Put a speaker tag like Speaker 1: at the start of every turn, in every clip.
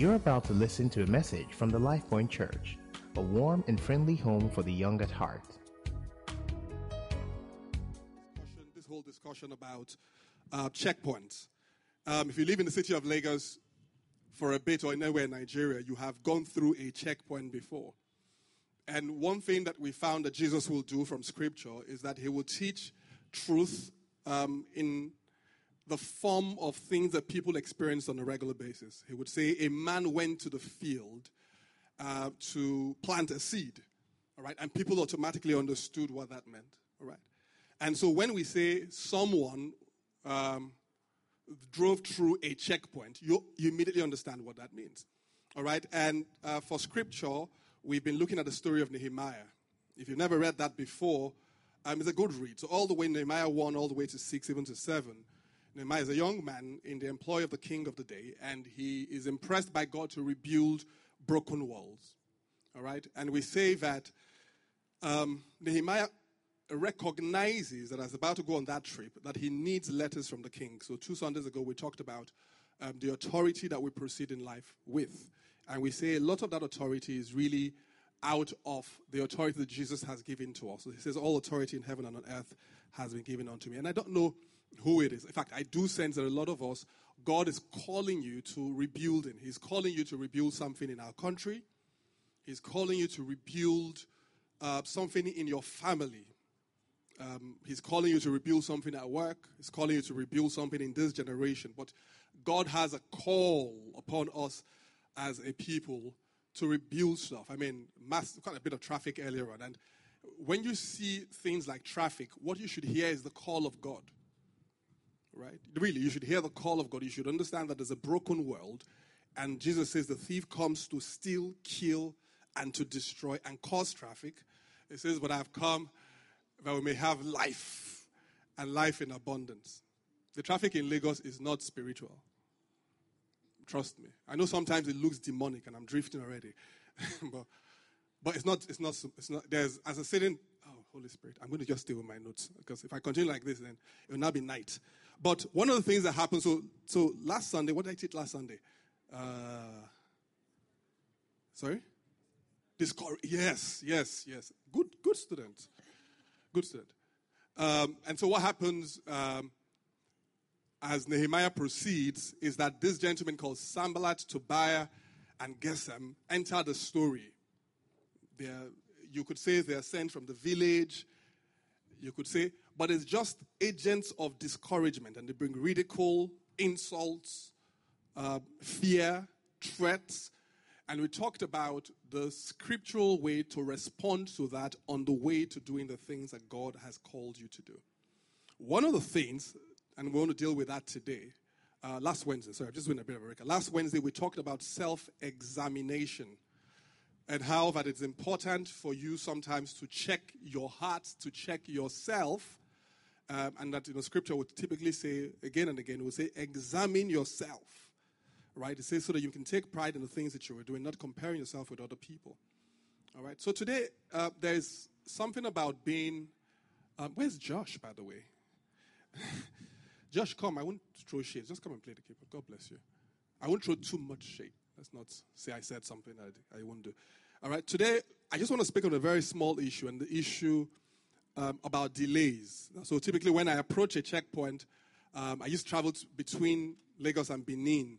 Speaker 1: You're about to listen to a message from the LifePoint Church, a warm and friendly home for the young at heart.
Speaker 2: This whole discussion about uh, checkpoints. Um, if you live in the city of Lagos for a bit or anywhere in Nigeria, you have gone through a checkpoint before. And one thing that we found that Jesus will do from Scripture is that he will teach truth um, in the form of things that people experience on a regular basis. He would say, A man went to the field uh, to plant a seed, all right, and people automatically understood what that meant, all right. And so when we say someone um, drove through a checkpoint, you, you immediately understand what that means, all right. And uh, for scripture, we've been looking at the story of Nehemiah. If you've never read that before, um, it's a good read. So all the way Nehemiah 1, all the way to 6, even to 7 Nehemiah is a young man in the employ of the king of the day, and he is impressed by God to rebuild broken walls. All right? And we say that um, Nehemiah recognizes that as about to go on that trip, that he needs letters from the king. So two Sundays ago, we talked about um, the authority that we proceed in life with. And we say a lot of that authority is really out of the authority that Jesus has given to us. So he says, All authority in heaven and on earth has been given unto me. And I don't know who it is. In fact, I do sense that a lot of us, God is calling you to rebuilding. He's calling you to rebuild something in our country. He's calling you to rebuild uh, something in your family. Um, he's calling you to rebuild something at work. He's calling you to rebuild something in this generation. But God has a call upon us as a people to rebuild stuff. I mean, mass, quite a bit of traffic earlier on. And when you see things like traffic, what you should hear is the call of God right? Really, you should hear the call of God. You should understand that there's a broken world. And Jesus says the thief comes to steal, kill, and to destroy and cause traffic. It says, But I've come that we may have life and life in abundance. The traffic in Lagos is not spiritual. Trust me. I know sometimes it looks demonic and I'm drifting already. but, but it's not, it's not, it's not, there's, as a certain Oh, Holy Spirit. I'm going to just stay with my notes because if I continue like this, then it will now be night. But one of the things that happened, so, so last Sunday, what did I teach last Sunday? Uh, sorry? Discourage. Yes, yes, yes. Good, good student. Good student. Um, and so what happens um, as Nehemiah proceeds is that this gentleman called Sanballat, Tobiah, and Geshem enter the story. They're you could say they're sent from the village. You could say, but it's just agents of discouragement, and they bring ridicule, insults, uh, fear, threats. And we talked about the scriptural way to respond to that on the way to doing the things that God has called you to do. One of the things, and we want to deal with that today, uh, last Wednesday, sorry, I'm just doing a bit of a record. Last Wednesday, we talked about self examination and how that it's important for you sometimes to check your heart, to check yourself. Um, and that you know, scripture would typically say again and again, it would say, examine yourself. Right? It says so that you can take pride in the things that you are doing, not comparing yourself with other people. All right. So today, uh, there's something about being. Um, where's Josh, by the way? Josh, come. I won't throw shade. Just come and play the keeper. God bless you. I won't throw too much shade. Let's not say I said something I, I won't do. All right, today I just want to speak on a very small issue, and the issue um, about delays. So typically, when I approach a checkpoint, um, I used to travel between Lagos and Benin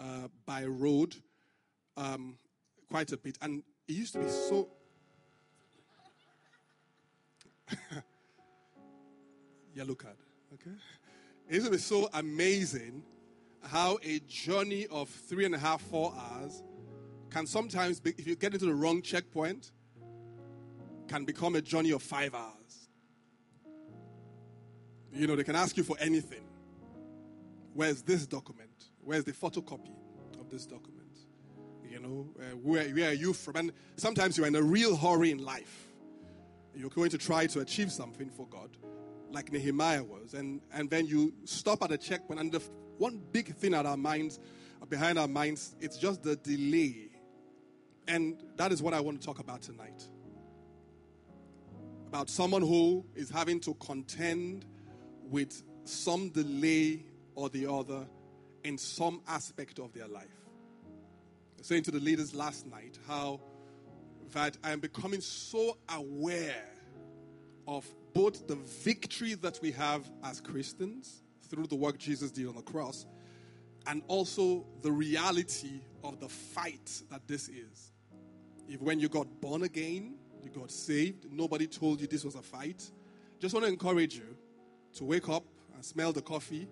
Speaker 2: uh, by road um, quite a bit, and it used to be so. Yellow card, okay? It used to be so amazing how a journey of three and a half, four hours can sometimes, be, if you get into the wrong checkpoint, can become a journey of five hours. You know, they can ask you for anything. Where's this document? Where's the photocopy of this document? You know, uh, where, where are you from? And sometimes you're in a real hurry in life. You're going to try to achieve something for God, like Nehemiah was. And, and then you stop at a checkpoint, and the one big thing at our minds, behind our minds, it's just the delay. And that is what I want to talk about tonight. About someone who is having to contend with some delay or the other in some aspect of their life. saying to the leaders last night how that I am becoming so aware of both the victory that we have as Christians through the work Jesus did on the cross and also the reality of the fight that this is. If when you got born again, you got saved, nobody told you this was a fight, just want to encourage you to wake up and smell the coffee.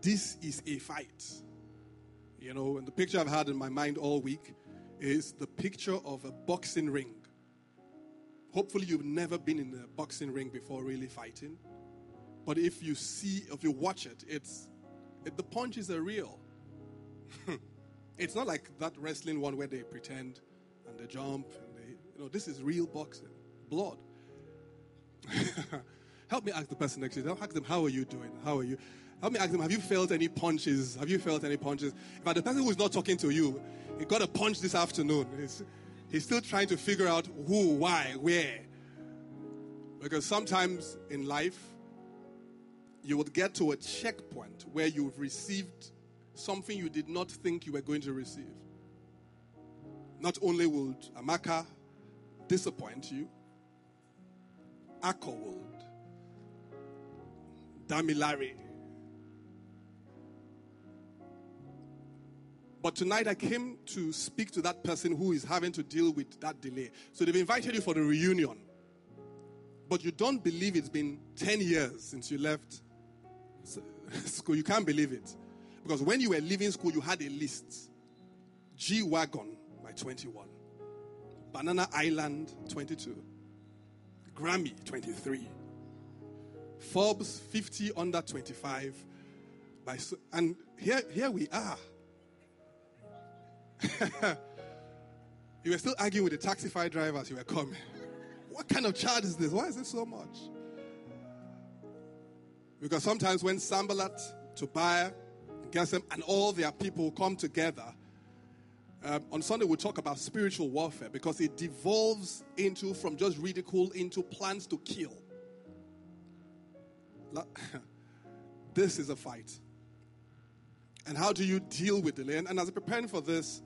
Speaker 2: This is a fight. You know, and the picture I've had in my mind all week is the picture of a boxing ring. Hopefully, you've never been in a boxing ring before, really fighting. But if you see, if you watch it, it's it, the punches are real. it's not like that wrestling one where they pretend and they jump and they, you know, this is real boxing, blood. Help me ask the person next to you. Ask them, how are you doing? How are you? Help me ask them, have you felt any punches? Have you felt any punches? If the person who's not talking to you, he got a punch this afternoon. He's, he's still trying to figure out who, why, where. Because sometimes in life, you would get to a checkpoint where you've received something you did not think you were going to receive. Not only would Amaka disappoint you, Akko would, Damilare But tonight I came to speak to that person who is having to deal with that delay. So they've invited you for the reunion. But you don't believe it's been 10 years since you left school. You can't believe it. Because when you were leaving school, you had a list G Wagon by 21, Banana Island 22, Grammy 23, Forbes 50 under 25. By, and here, here we are. you were still arguing with the taxify drivers you were coming. What kind of charge is this? Why is it so much? Because sometimes when Sanballat, Tobiah, Geshem, and all their people come together, um, on Sunday we'll talk about spiritual warfare because it devolves into from just ridicule into plans to kill. this is a fight. And how do you deal with delay? And, and as I'm preparing for this,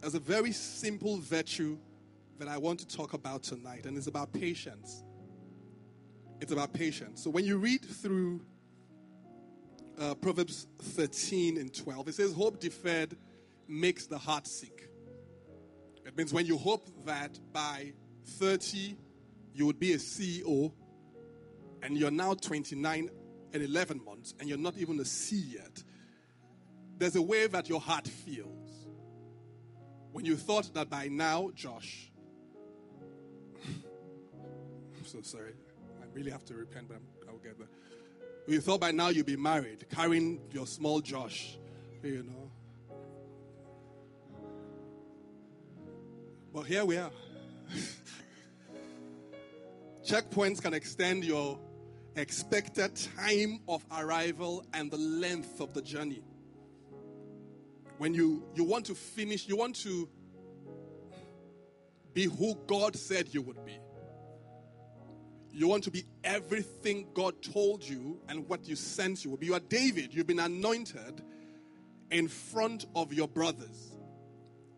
Speaker 2: there's a very simple virtue that I want to talk about tonight, and it's about patience. It's about patience. So when you read through uh, Proverbs 13 and 12, it says, Hope deferred makes the heart sick. It means when you hope that by 30 you would be a CEO, and you're now 29 and 11 months, and you're not even a C yet, there's a way that your heart feels when you thought that by now, Josh, I'm so sorry. I really have to repent, but i will get there. You thought by now you'd be married, carrying your small Josh, you know. But here we are. Checkpoints can extend your expected time of arrival and the length of the journey when you, you want to finish, you want to be who God said you would be. You want to be everything God told you and what you sent you will be. You are David. You've been anointed in front of your brothers.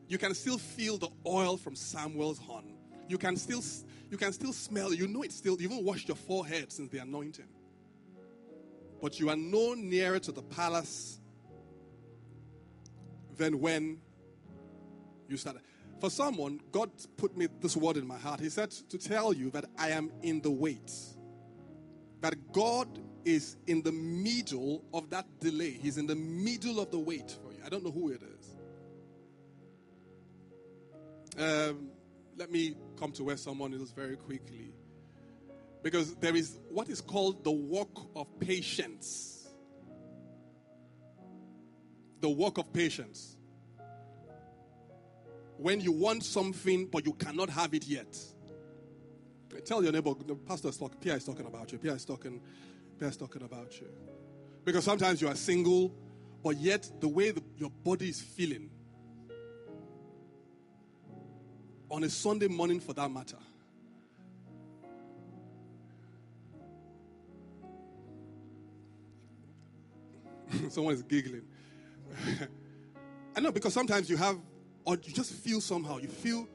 Speaker 2: You can still feel the oil from Samuel's horn. You can still you can still smell. You know it's still. You even washed your forehead since the anointing. But you are no nearer to the palace than when you started. For someone, God put me this word in my heart. He said to tell you that I am in the wait. That God is in the middle of that delay. He's in the middle of the wait for you. I don't know who it is. Um, let me come to where someone is very quickly. Because there is what is called the walk of patience the walk of patience. When you want something but you cannot have it yet. Tell your neighbor, the pastor is talking, Pierre is talking about you. Pierre is talking, Pierre is talking about you. Because sometimes you are single, but yet the way the, your body is feeling on a Sunday morning for that matter. Someone is giggling. I know because sometimes you have or you just feel somehow. You feel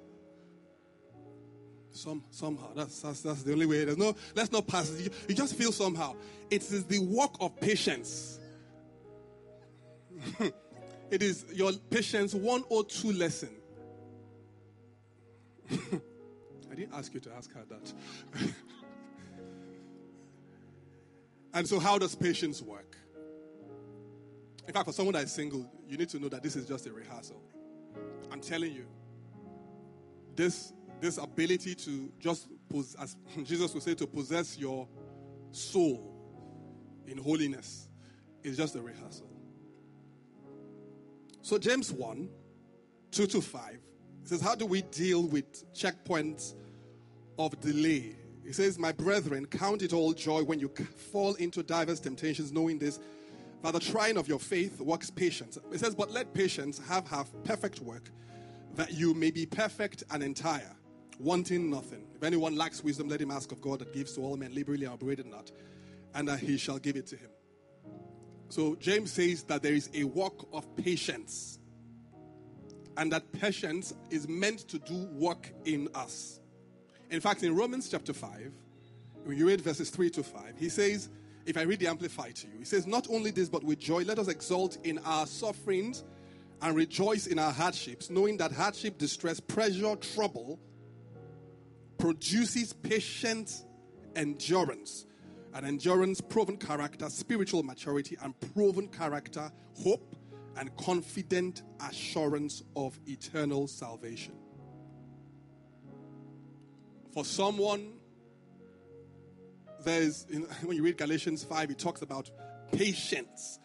Speaker 2: some somehow. That's, that's that's the only way. There's no let's not pass. You, you just feel somehow. It is the work of patience. it is your patience 102 lesson. I didn't ask you to ask her that. and so, how does patience work? In fact, for someone that is single, you need to know that this is just a rehearsal. I'm telling you, this this ability to just, as Jesus would say, to possess your soul in holiness is just a rehearsal. So, James 1 2 to 5 says, How do we deal with checkpoints of delay? He says, My brethren, count it all joy when you fall into diverse temptations, knowing this, that the trying of your faith works patience. It says, But let patience have half perfect work, that you may be perfect and entire, wanting nothing. If anyone lacks wisdom, let him ask of God that gives to all men liberally and upbraided not, and that he shall give it to him. So James says that there is a work of patience, and that patience is meant to do work in us. In fact, in Romans chapter 5, when you read verses 3 to 5, he says, if I read the Amplified to you, he says, Not only this, but with joy, let us exult in our sufferings and rejoice in our hardships, knowing that hardship, distress, pressure, trouble produces patient endurance. And endurance, proven character, spiritual maturity, and proven character, hope, and confident assurance of eternal salvation. For someone, there's, when you read Galatians 5, it talks about patience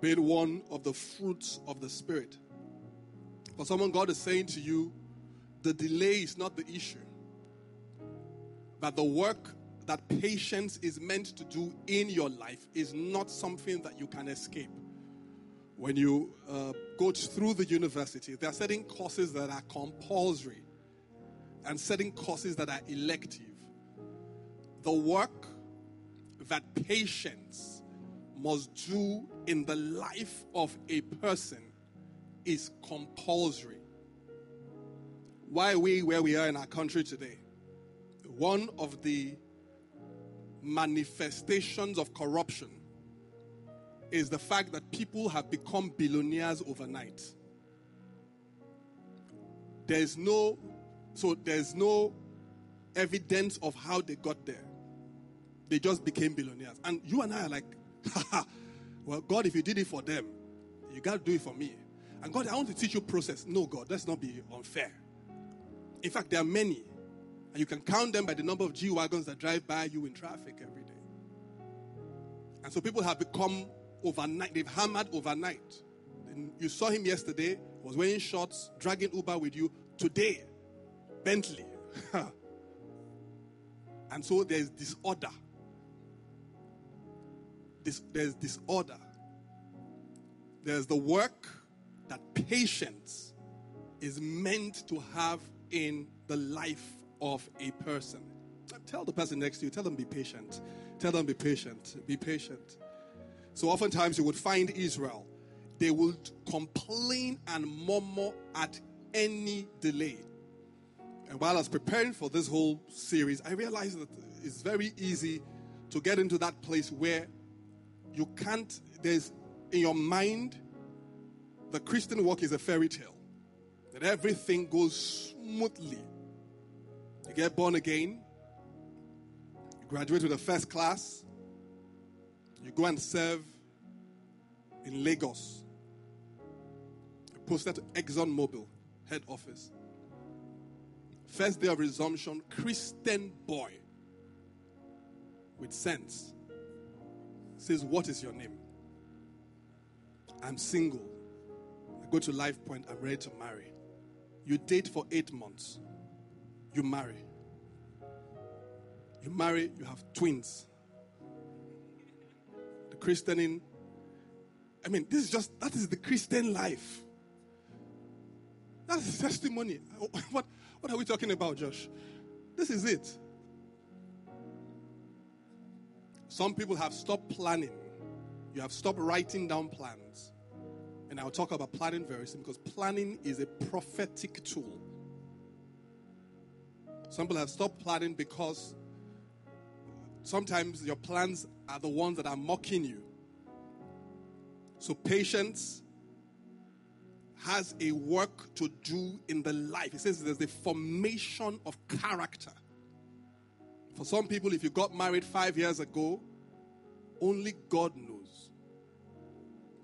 Speaker 2: being one of the fruits of the Spirit. For someone, God is saying to you, the delay is not the issue. That the work that patience is meant to do in your life is not something that you can escape. When you uh, go through the university, there are certain courses that are compulsory and certain courses that are elective. The work that patience must do in the life of a person is compulsory. Why are we where we are in our country today? One of the manifestations of corruption is the fact that people have become billionaires overnight. There's no so there's no evidence of how they got there. They just became billionaires. And you and I are like, well, God, if you did it for them, you got to do it for me. And God, I want to teach you process. No, God, let's not be unfair. In fact, there are many. And you can count them by the number of G Wagons that drive by you in traffic every day. And so people have become overnight, they've hammered overnight. You saw him yesterday, was wearing shorts, dragging Uber with you. Today, Bentley. and so there's disorder. There's disorder. There's the work that patience is meant to have in the life of a person. Tell the person next to you, tell them be patient. Tell them be patient. Be patient. So oftentimes you would find Israel, they would complain and murmur at any delay. And while I was preparing for this whole series, I realized that it's very easy to get into that place where you can't, there's in your mind, the Christian walk is a fairy tale. That everything goes smoothly. You get born again, you graduate with a first class, you go and serve in Lagos. You posted to Exxon Mobil head office. First day of resumption, Christian boy with sense says, What is your name? I'm single. I go to Life Point, I'm ready to marry. You date for eight months. You marry. You marry, you have twins. The Christian in, I mean, this is just, that is the Christian life. That's testimony. What, what are we talking about, Josh? This is it. Some people have stopped planning. You have stopped writing down plans. And I'll talk about planning very soon because planning is a prophetic tool. Some people have stopped planning because sometimes your plans are the ones that are mocking you. So, patience has a work to do in the life. It says there's the formation of character. For some people, if you got married five years ago, only God knows.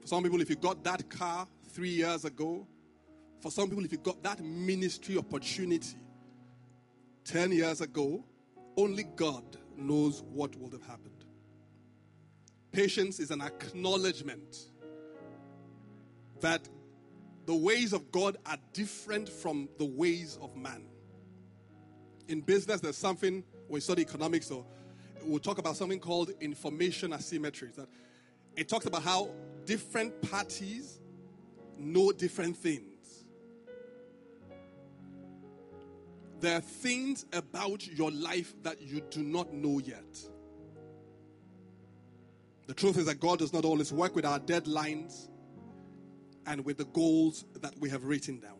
Speaker 2: For some people, if you got that car three years ago, for some people, if you got that ministry opportunity 10 years ago, only God knows what would have happened. Patience is an acknowledgement that the ways of God are different from the ways of man. In business, there's something, we study economics, so we'll talk about something called information asymmetry. That it talks about how different parties know different things. There are things about your life that you do not know yet. The truth is that God does not always work with our deadlines and with the goals that we have written down.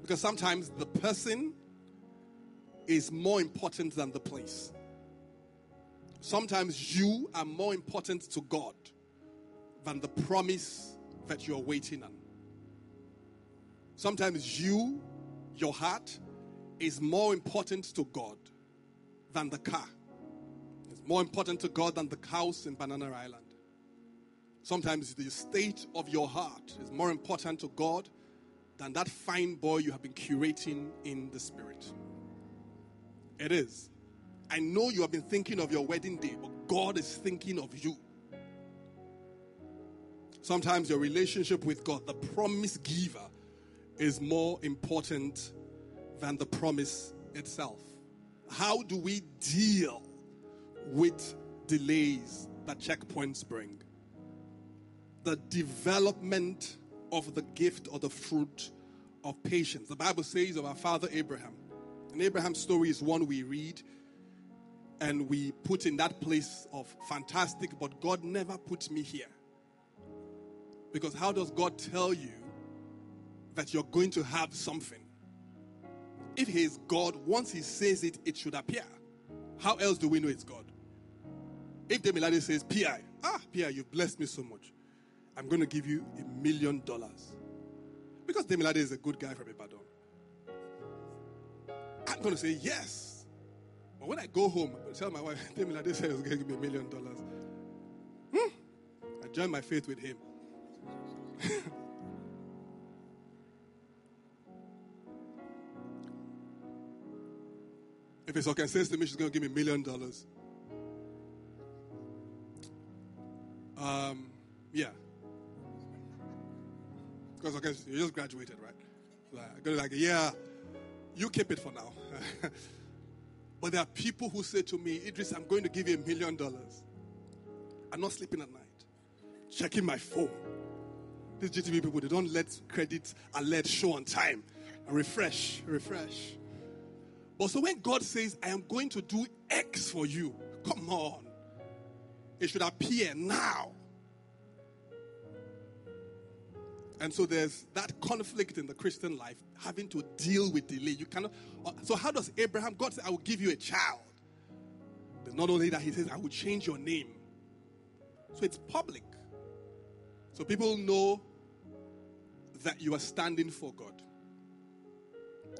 Speaker 2: Because sometimes the person is more important than the place. Sometimes you are more important to God than the promise that you're waiting on. Sometimes you, your heart, is more important to God than the car. It's more important to God than the house in Banana Island. Sometimes the state of your heart is more important to God than that fine boy you have been curating in the spirit. It is. I know you have been thinking of your wedding day, but God is thinking of you. Sometimes your relationship with God, the promise giver, is more important than the promise itself. How do we deal with delays that checkpoints bring? The development of the gift or the fruit of patience. The Bible says of our father Abraham, and Abraham's story is one we read and we put in that place of fantastic, but God never put me here. Because how does God tell you that you're going to have something? If He is God, once He says it, it should appear. How else do we know it's God? If Demilade says, PI, ah, PI, you've blessed me so much. I'm going to give you a million dollars. Because Demilade is a good guy from Ibadan. Going to say yes. But when I go home, I tell my wife, Demilade said he was going to give me a million dollars. Hmm. I join my faith with him. if it's okay, says to me she's going to give me a million dollars. Um, yeah. Because okay, you just graduated, right? Like, go like, yeah, you keep it for now. but there are people who say to me, Idris, I'm going to give you a million dollars. I'm not sleeping at night, checking my phone. These GTB people, they don't let credit alert show on time. Refresh, refresh. But so when God says, I am going to do X for you, come on. It should appear now. And so there's that conflict in the Christian life, having to deal with delay. You cannot. Uh, so how does Abraham? God said, "I will give you a child." But not only that, He says, "I will change your name." So it's public. So people know that you are standing for God.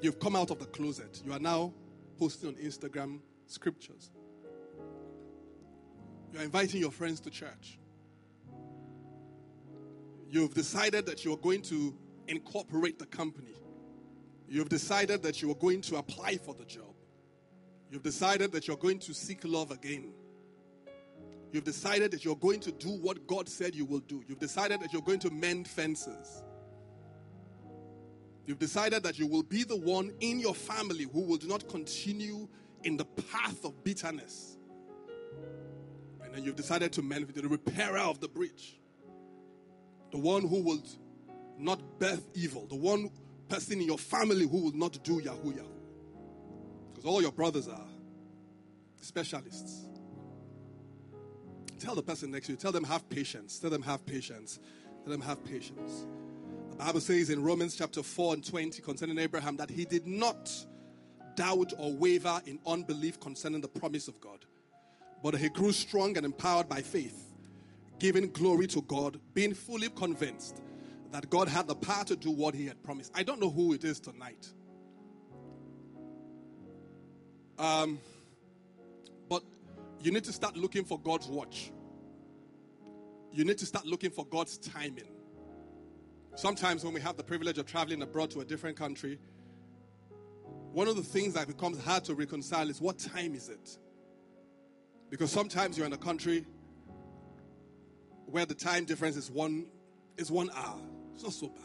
Speaker 2: You've come out of the closet. You are now posting on Instagram scriptures. You're inviting your friends to church. You've decided that you're going to incorporate the company. You've decided that you are going to apply for the job. You've decided that you're going to seek love again. You've decided that you're going to do what God said you will do. You've decided that you're going to mend fences. You've decided that you will be the one in your family who will not continue in the path of bitterness. And then you've decided to mend the repairer of the breach the one who will not birth evil, the one person in your family who will not do Yahoo Yahoo. Because all your brothers are specialists. Tell the person next to you, tell them have patience. Tell them have patience. tell them have patience. The Bible says in Romans chapter 4 and 20 concerning Abraham that he did not doubt or waver in unbelief concerning the promise of God, but he grew strong and empowered by faith, giving glory to God, being fully convinced that God had the power to do what he had promised. I don't know who it is tonight. Um, but you need to start looking for God's watch. You need to start looking for God's timing. Sometimes, when we have the privilege of traveling abroad to a different country, one of the things that becomes hard to reconcile is what time is it? Because sometimes you're in a country where the time difference is one, is one hour. It's not so bad.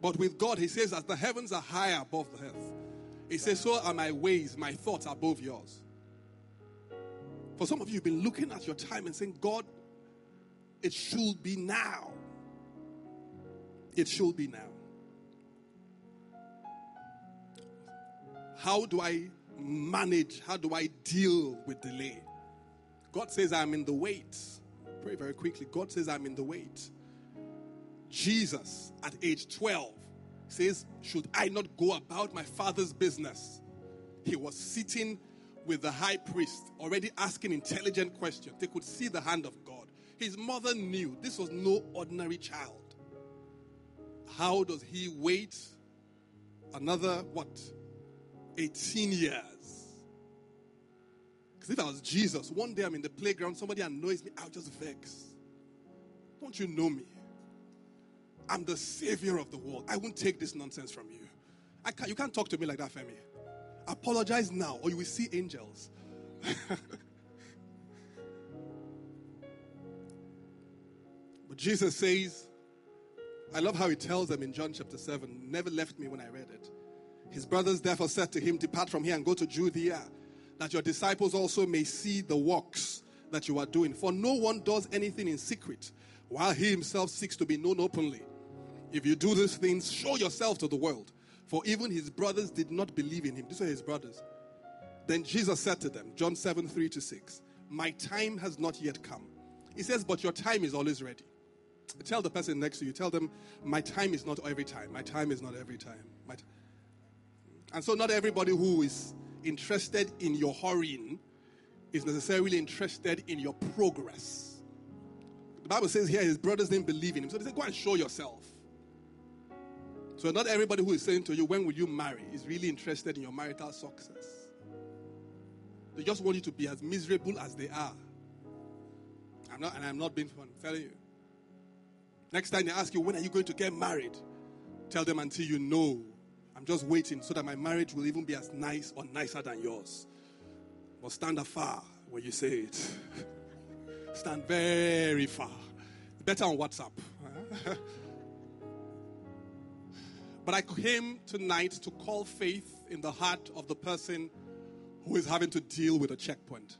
Speaker 2: But with God, He says, as the heavens are higher above the earth, He says, so are my ways, my thoughts above yours. For some of you, you've been looking at your time and saying, God, it should be now. It should be now. How do I manage? How do I deal with delay? God says, I'm in the wait. Pray very quickly. God says, I'm in the wait. Jesus, at age 12, says, Should I not go about my father's business? He was sitting with the high priest, already asking intelligent questions. They could see the hand of God. His mother knew this was no ordinary child. How does he wait another, what, 18 years? Because if I was Jesus, one day I'm in the playground, somebody annoys me, I'll just vex. Don't you know me? I'm the savior of the world. I won't take this nonsense from you. I can't, you can't talk to me like that, Femi. Apologize now, or you will see angels. but Jesus says, I love how he tells them in John chapter 7, never left me when I read it. His brothers therefore said to him, Depart from here and go to Judea, that your disciples also may see the works that you are doing. For no one does anything in secret, while he himself seeks to be known openly. If you do these things, show yourself to the world. For even his brothers did not believe in him. These are his brothers. Then Jesus said to them, John 7 3 to 6, My time has not yet come. He says, But your time is always ready. Tell the person next to you, tell them, My time is not every time. My time is not every time. T-. And so, not everybody who is interested in your hurrying is necessarily interested in your progress. The Bible says here his brothers didn't believe in him. So they said, Go and show yourself. So, not everybody who is saying to you, When will you marry, is really interested in your marital success. They just want you to be as miserable as they are. I'm not, and I'm not being fun, I'm telling you. Next time they ask you, When are you going to get married? Tell them until you know. I'm just waiting so that my marriage will even be as nice or nicer than yours. But stand afar when you say it. stand very far. Better on WhatsApp. But I came tonight to call faith in the heart of the person who is having to deal with a checkpoint,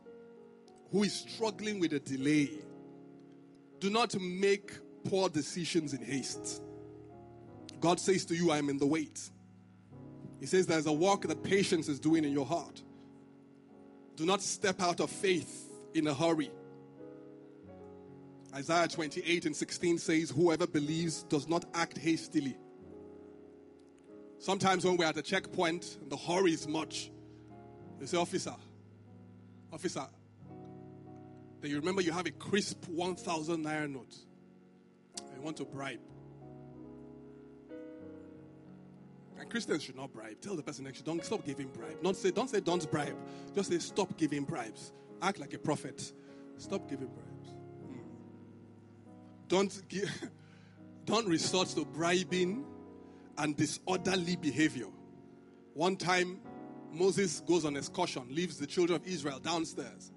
Speaker 2: who is struggling with a delay. Do not make poor decisions in haste. God says to you, I am in the wait. He says there's a work that patience is doing in your heart. Do not step out of faith in a hurry. Isaiah 28 and 16 says, Whoever believes does not act hastily Sometimes when we're at a checkpoint and the hurry is much, they say, Officer, officer, then you remember you have a crisp 1,000 naira note. You want to bribe. And Christians should not bribe. Tell the person next to you, don't stop giving bribe. Don't say, don't say don't bribe. Just say stop giving bribes. Act like a prophet. Stop giving bribes. Hmm. Don't give, don't resort to bribing and disorderly behavior. One time, Moses goes on excursion, leaves the children of Israel downstairs.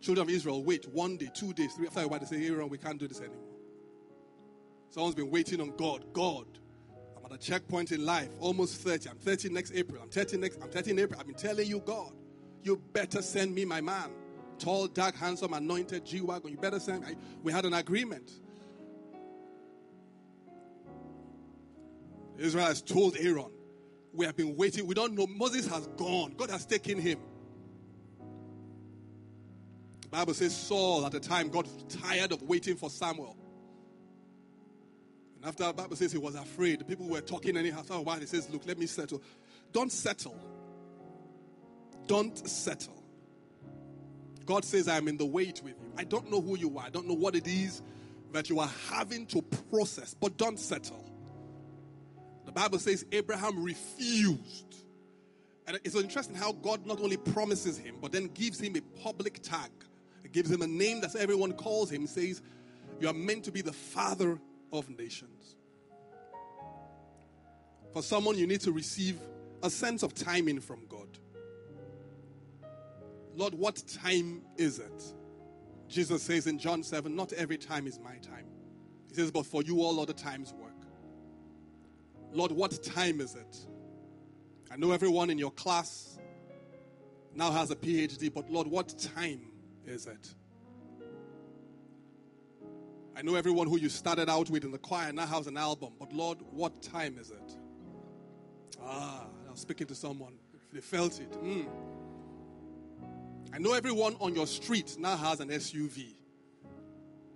Speaker 2: Children of Israel wait one day, two days, three. After a while, they say, Aaron, we can't do this anymore. Someone's been waiting on God. God, I'm at a checkpoint in life, almost 30. I'm 30 next April. I'm 30 next. I'm 30 in April. I've been telling you, God, you better send me my man. Tall, dark, handsome, anointed G Wagon. You better send me. We had an agreement. Israel has told Aaron, We have been waiting. We don't know. Moses has gone. God has taken him. The Bible says Saul at the time got tired of waiting for Samuel. After the Bible says he was afraid, people were talking anyhow. After a while, he says, Look, let me settle. Don't settle. Don't settle. God says, I am in the wait with you. I don't know who you are. I don't know what it is that you are having to process, but don't settle. The Bible says Abraham refused. And it's interesting how God not only promises him, but then gives him a public tag. It gives him a name that everyone calls him, says, You are meant to be the father of nations. For someone, you need to receive a sense of timing from God. Lord, what time is it? Jesus says in John 7, Not every time is my time. He says, But for you, all other times work. Lord, what time is it? I know everyone in your class now has a PhD, but Lord, what time is it? I know everyone who you started out with in the choir now has an album, but Lord, what time is it? Ah, I was speaking to someone. They felt it. Mm. I know everyone on your street now has an SUV,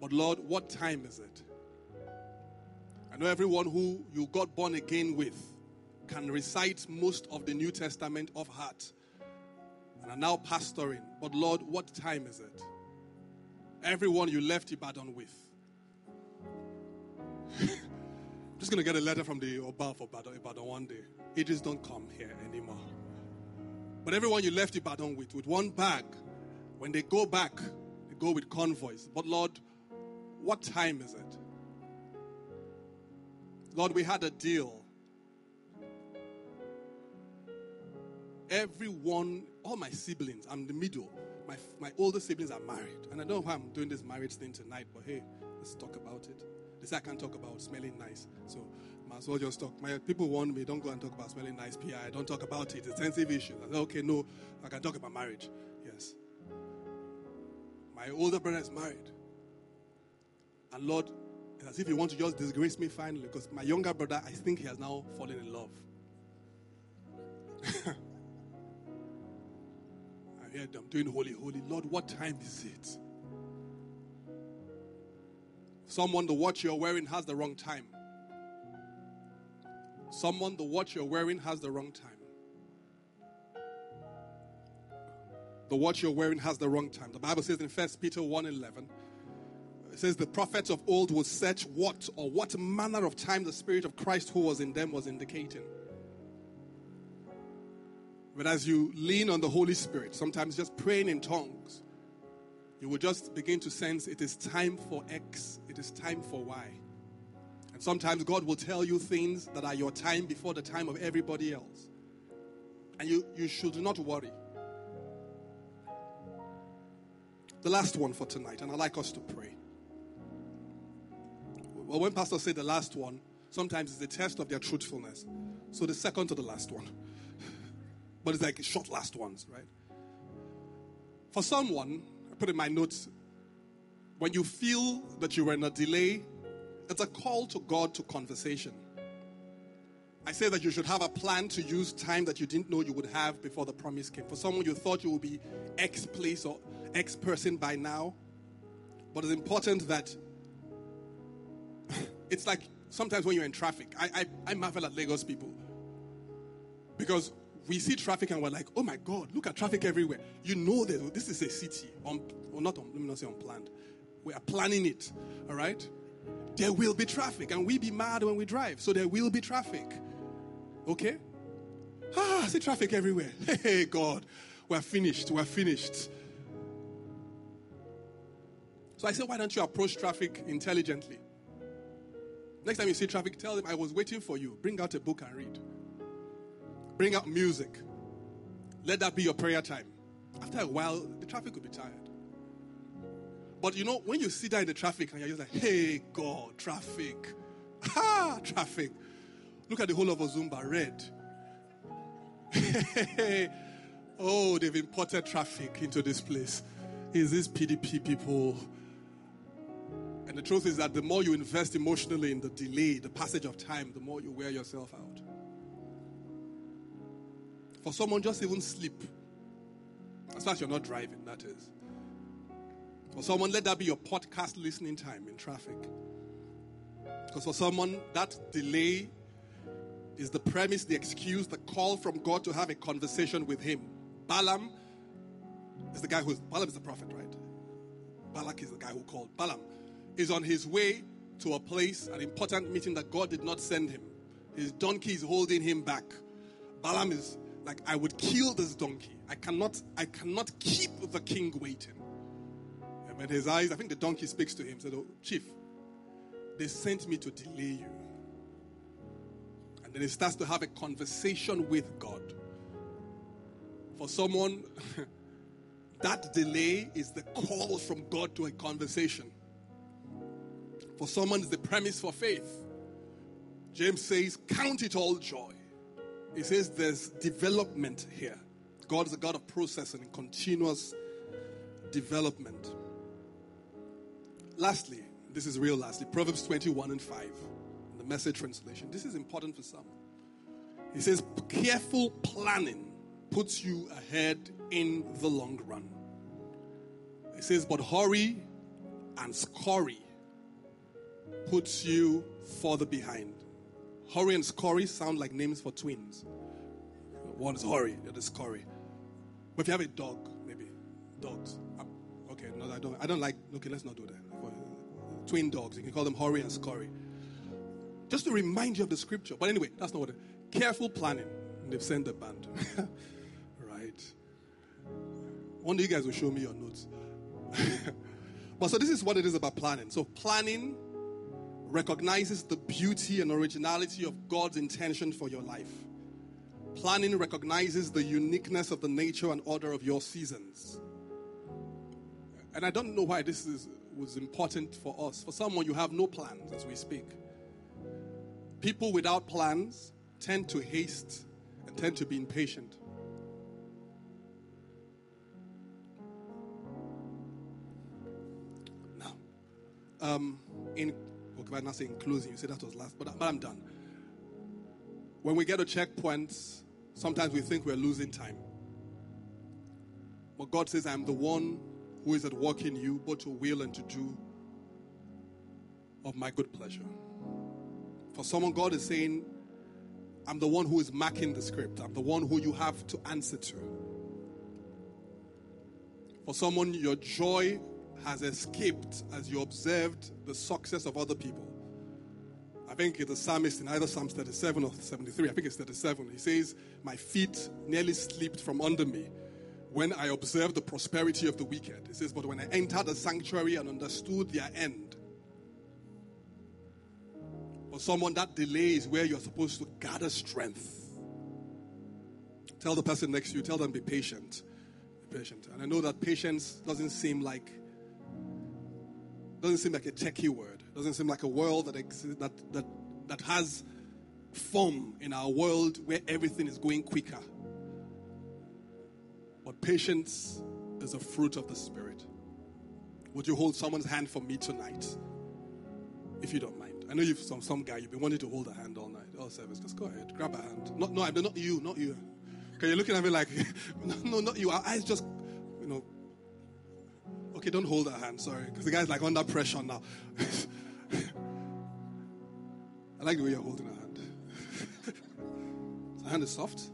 Speaker 2: but Lord, what time is it? I know everyone who you got born again with can recite most of the New Testament of heart and are now pastoring, but Lord, what time is it? Everyone you left Ibadan with I'm just going to get a letter from the Oba for Ibadan, one day. He just don't come here anymore. But everyone you left Ibadan with, with one bag, when they go back, they go with convoys. But Lord, what time is it? Lord, we had a deal. Everyone, all my siblings, I'm the middle. My, my older siblings are married. And I don't know why I'm doing this marriage thing tonight, but hey, let's talk about it. They say I can't talk about smelling nice. So might as well just talk. My people warn me, don't go and talk about smelling nice PI. Don't talk about it. It's a sensitive issue. I say, okay, no, I can talk about marriage. Yes. My older brother is married. And Lord, it's as if you want to just disgrace me finally, because my younger brother, I think he has now fallen in love. I heard them doing holy, holy. Lord, what time is it? Someone, the watch you're wearing has the wrong time. Someone, the watch you're wearing has the wrong time. The watch you're wearing has the wrong time. The Bible says in 1 Peter 1 11, it says, The prophets of old will search what or what manner of time the Spirit of Christ who was in them was indicating. But as you lean on the Holy Spirit, sometimes just praying in tongues, you will just begin to sense it is time for X, it is time for Y. And sometimes God will tell you things that are your time before the time of everybody else. And you, you should not worry. The last one for tonight, and I'd like us to pray. Well, when Pastor said the last one, sometimes it's a test of their truthfulness. So the second to the last one. But it's like short last ones, right? For someone, put in my notes when you feel that you are in a delay, it's a call to God to conversation. I say that you should have a plan to use time that you didn't know you would have before the promise came. For someone you thought you would be X place or X person by now, but it's important that it's like sometimes when you're in traffic, I, I, I marvel at Lagos people because we see traffic and we're like, oh my God, look at traffic everywhere. You know that this is a city, on, well, not on, let me not say unplanned. We are planning it, all right? There will be traffic, and we be mad when we drive, so there will be traffic. Okay? Ah, I see traffic everywhere. Hey, God, we're finished. We're finished. So I said, why don't you approach traffic intelligently? Next time you see traffic, tell them, I was waiting for you. Bring out a book and read. Bring out music. Let that be your prayer time. After a while, the traffic will be tired. But you know, when you sit there in the traffic and you're just like, hey, God, traffic. Ha, traffic. Look at the whole of Ozumba, red. oh, they've imported traffic into this place. Is this PDP people? And the truth is that the more you invest emotionally in the delay, the passage of time, the more you wear yourself out. For someone, just even sleep. As far as you're not driving, that is. For someone, let that be your podcast listening time in traffic. Because for someone, that delay is the premise, the excuse, the call from God to have a conversation with Him. Balaam is the guy who's, Balaam is the prophet, right? Balak is the guy who called. Balaam is on his way to a place, an important meeting that God did not send him. His donkey is holding him back. Balaam is like, I would kill this donkey. I cannot, I cannot keep the king waiting. And his eyes, I think the donkey speaks to him, said, oh, Chief, they sent me to delay you. And then he starts to have a conversation with God. For someone, that delay is the call from God to a conversation. For someone, it's the premise for faith. James says, Count it all joy. He says there's development here. God is a God of process and continuous development. Lastly, this is real lastly, Proverbs 21 and 5, the message translation. This is important for some. He says, Careful planning puts you ahead in the long run. He says, But hurry and scurry puts you further behind. Hurry and scurry sound like names for twins. One is hurry, the other is. But if you have a dog, maybe dogs. Um, okay, no, I don't. I don't like. Okay, let's not do that. Twin dogs, you can call them hurry and scurry. Just to remind you of the scripture. But anyway, that's not what. It, careful planning. They've sent the band. right. One day you guys will show me your notes. but so this is what it is about planning. So planning recognizes the beauty and originality of God's intention for your life. Planning recognizes the uniqueness of the nature and order of your seasons. And I don't know why this is, was important for us. For someone, you have no plans as we speak. People without plans tend to haste and tend to be impatient. Now, um, in okay, I'm not saying closing, you say that was last, but, but I'm done. When we get to checkpoints, sometimes we think we're losing time. But God says, I'm the one who is at work in you, both to will and to do of my good pleasure. For someone, God is saying, I'm the one who is marking the script. I'm the one who you have to answer to. For someone, your joy has escaped as you observed the success of other people. I think it's the psalmist in either Psalms 37 or 73. I think it's 37. He says, My feet nearly slipped from under me when I observed the prosperity of the wicked. He says, But when I entered the sanctuary and understood their end, for someone, that delay is where you're supposed to gather strength. Tell the person next to you, tell them be patient. Be patient. And I know that patience doesn't seem like doesn't seem like a techie word. Doesn't seem like a world that exists, that, that, that has form in our world where everything is going quicker. But patience is a fruit of the Spirit. Would you hold someone's hand for me tonight? If you don't mind. I know you've some, some guy, you've been wanting to hold a hand all night, all service. Just go ahead, grab a hand. Not, no, I'm not you, not you. Because you're looking at me like, no, no, not you. Our eyes just, Okay, don't hold her hand, sorry, because the guy's like under pressure now. I like the way you're holding her hand. her hand is soft.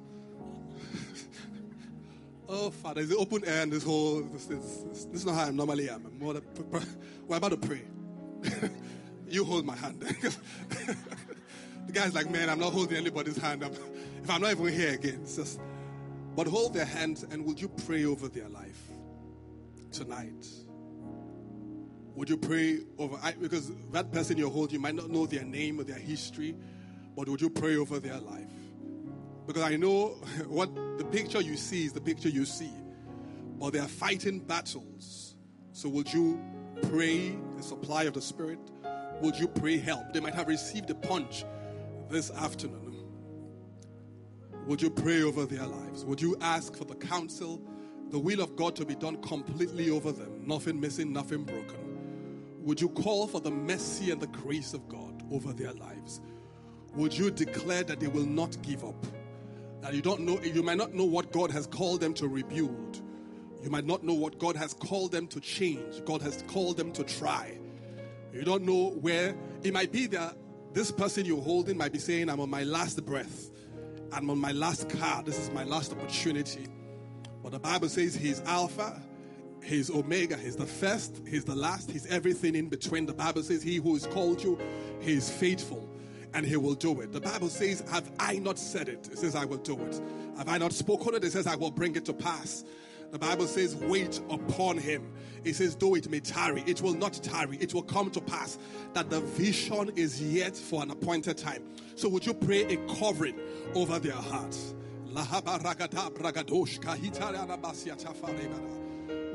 Speaker 2: oh, Father, it's the open air and this whole. This, this, this, this is not how I normally am. I'm more, we're about to pray. you hold my hand. the guy's like, man, I'm not holding anybody's hand. I'm, if I'm not even here again, it's just. But hold their hands and would you pray over their life? Tonight? Would you pray over I, because that person you're holding, you might not know their name or their history, but would you pray over their life? Because I know what the picture you see is the picture you see, but they are fighting battles. So would you pray the supply of the Spirit? Would you pray help? They might have received a punch this afternoon. Would you pray over their lives? Would you ask for the counsel? The will of God to be done completely over them, nothing missing, nothing broken. Would you call for the mercy and the grace of God over their lives? Would you declare that they will not give up? That you don't know, you might not know what God has called them to rebuild. You might not know what God has called them to change. God has called them to try. You don't know where it might be that This person you're holding might be saying, I'm on my last breath. I'm on my last card. This is my last opportunity. But the Bible says He's Alpha, He's Omega, He's the first, He's the last, He's everything in between. The Bible says He who has called you, He is faithful and He will do it. The Bible says, Have I not said it? It says, I will do it. Have I not spoken it? It says, I will bring it to pass. The Bible says, Wait upon Him. It says, Though it may tarry, it will not tarry, it will come to pass that the vision is yet for an appointed time. So, would you pray a covering over their hearts?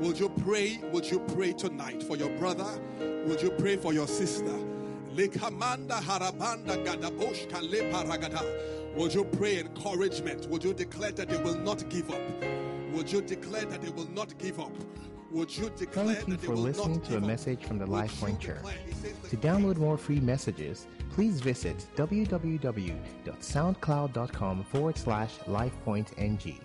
Speaker 2: Would you pray? Would you pray tonight for your brother? Would you pray for your sister? Would you pray encouragement? Would you declare that they will not give up? Would you declare that they will not give up? Would you declare
Speaker 1: Thank you for listening to a message from the
Speaker 2: Would
Speaker 1: Life Point Church.
Speaker 2: declare- He says
Speaker 1: To download more free messages, please visit www.soundcloud.com forward slash lifepointng.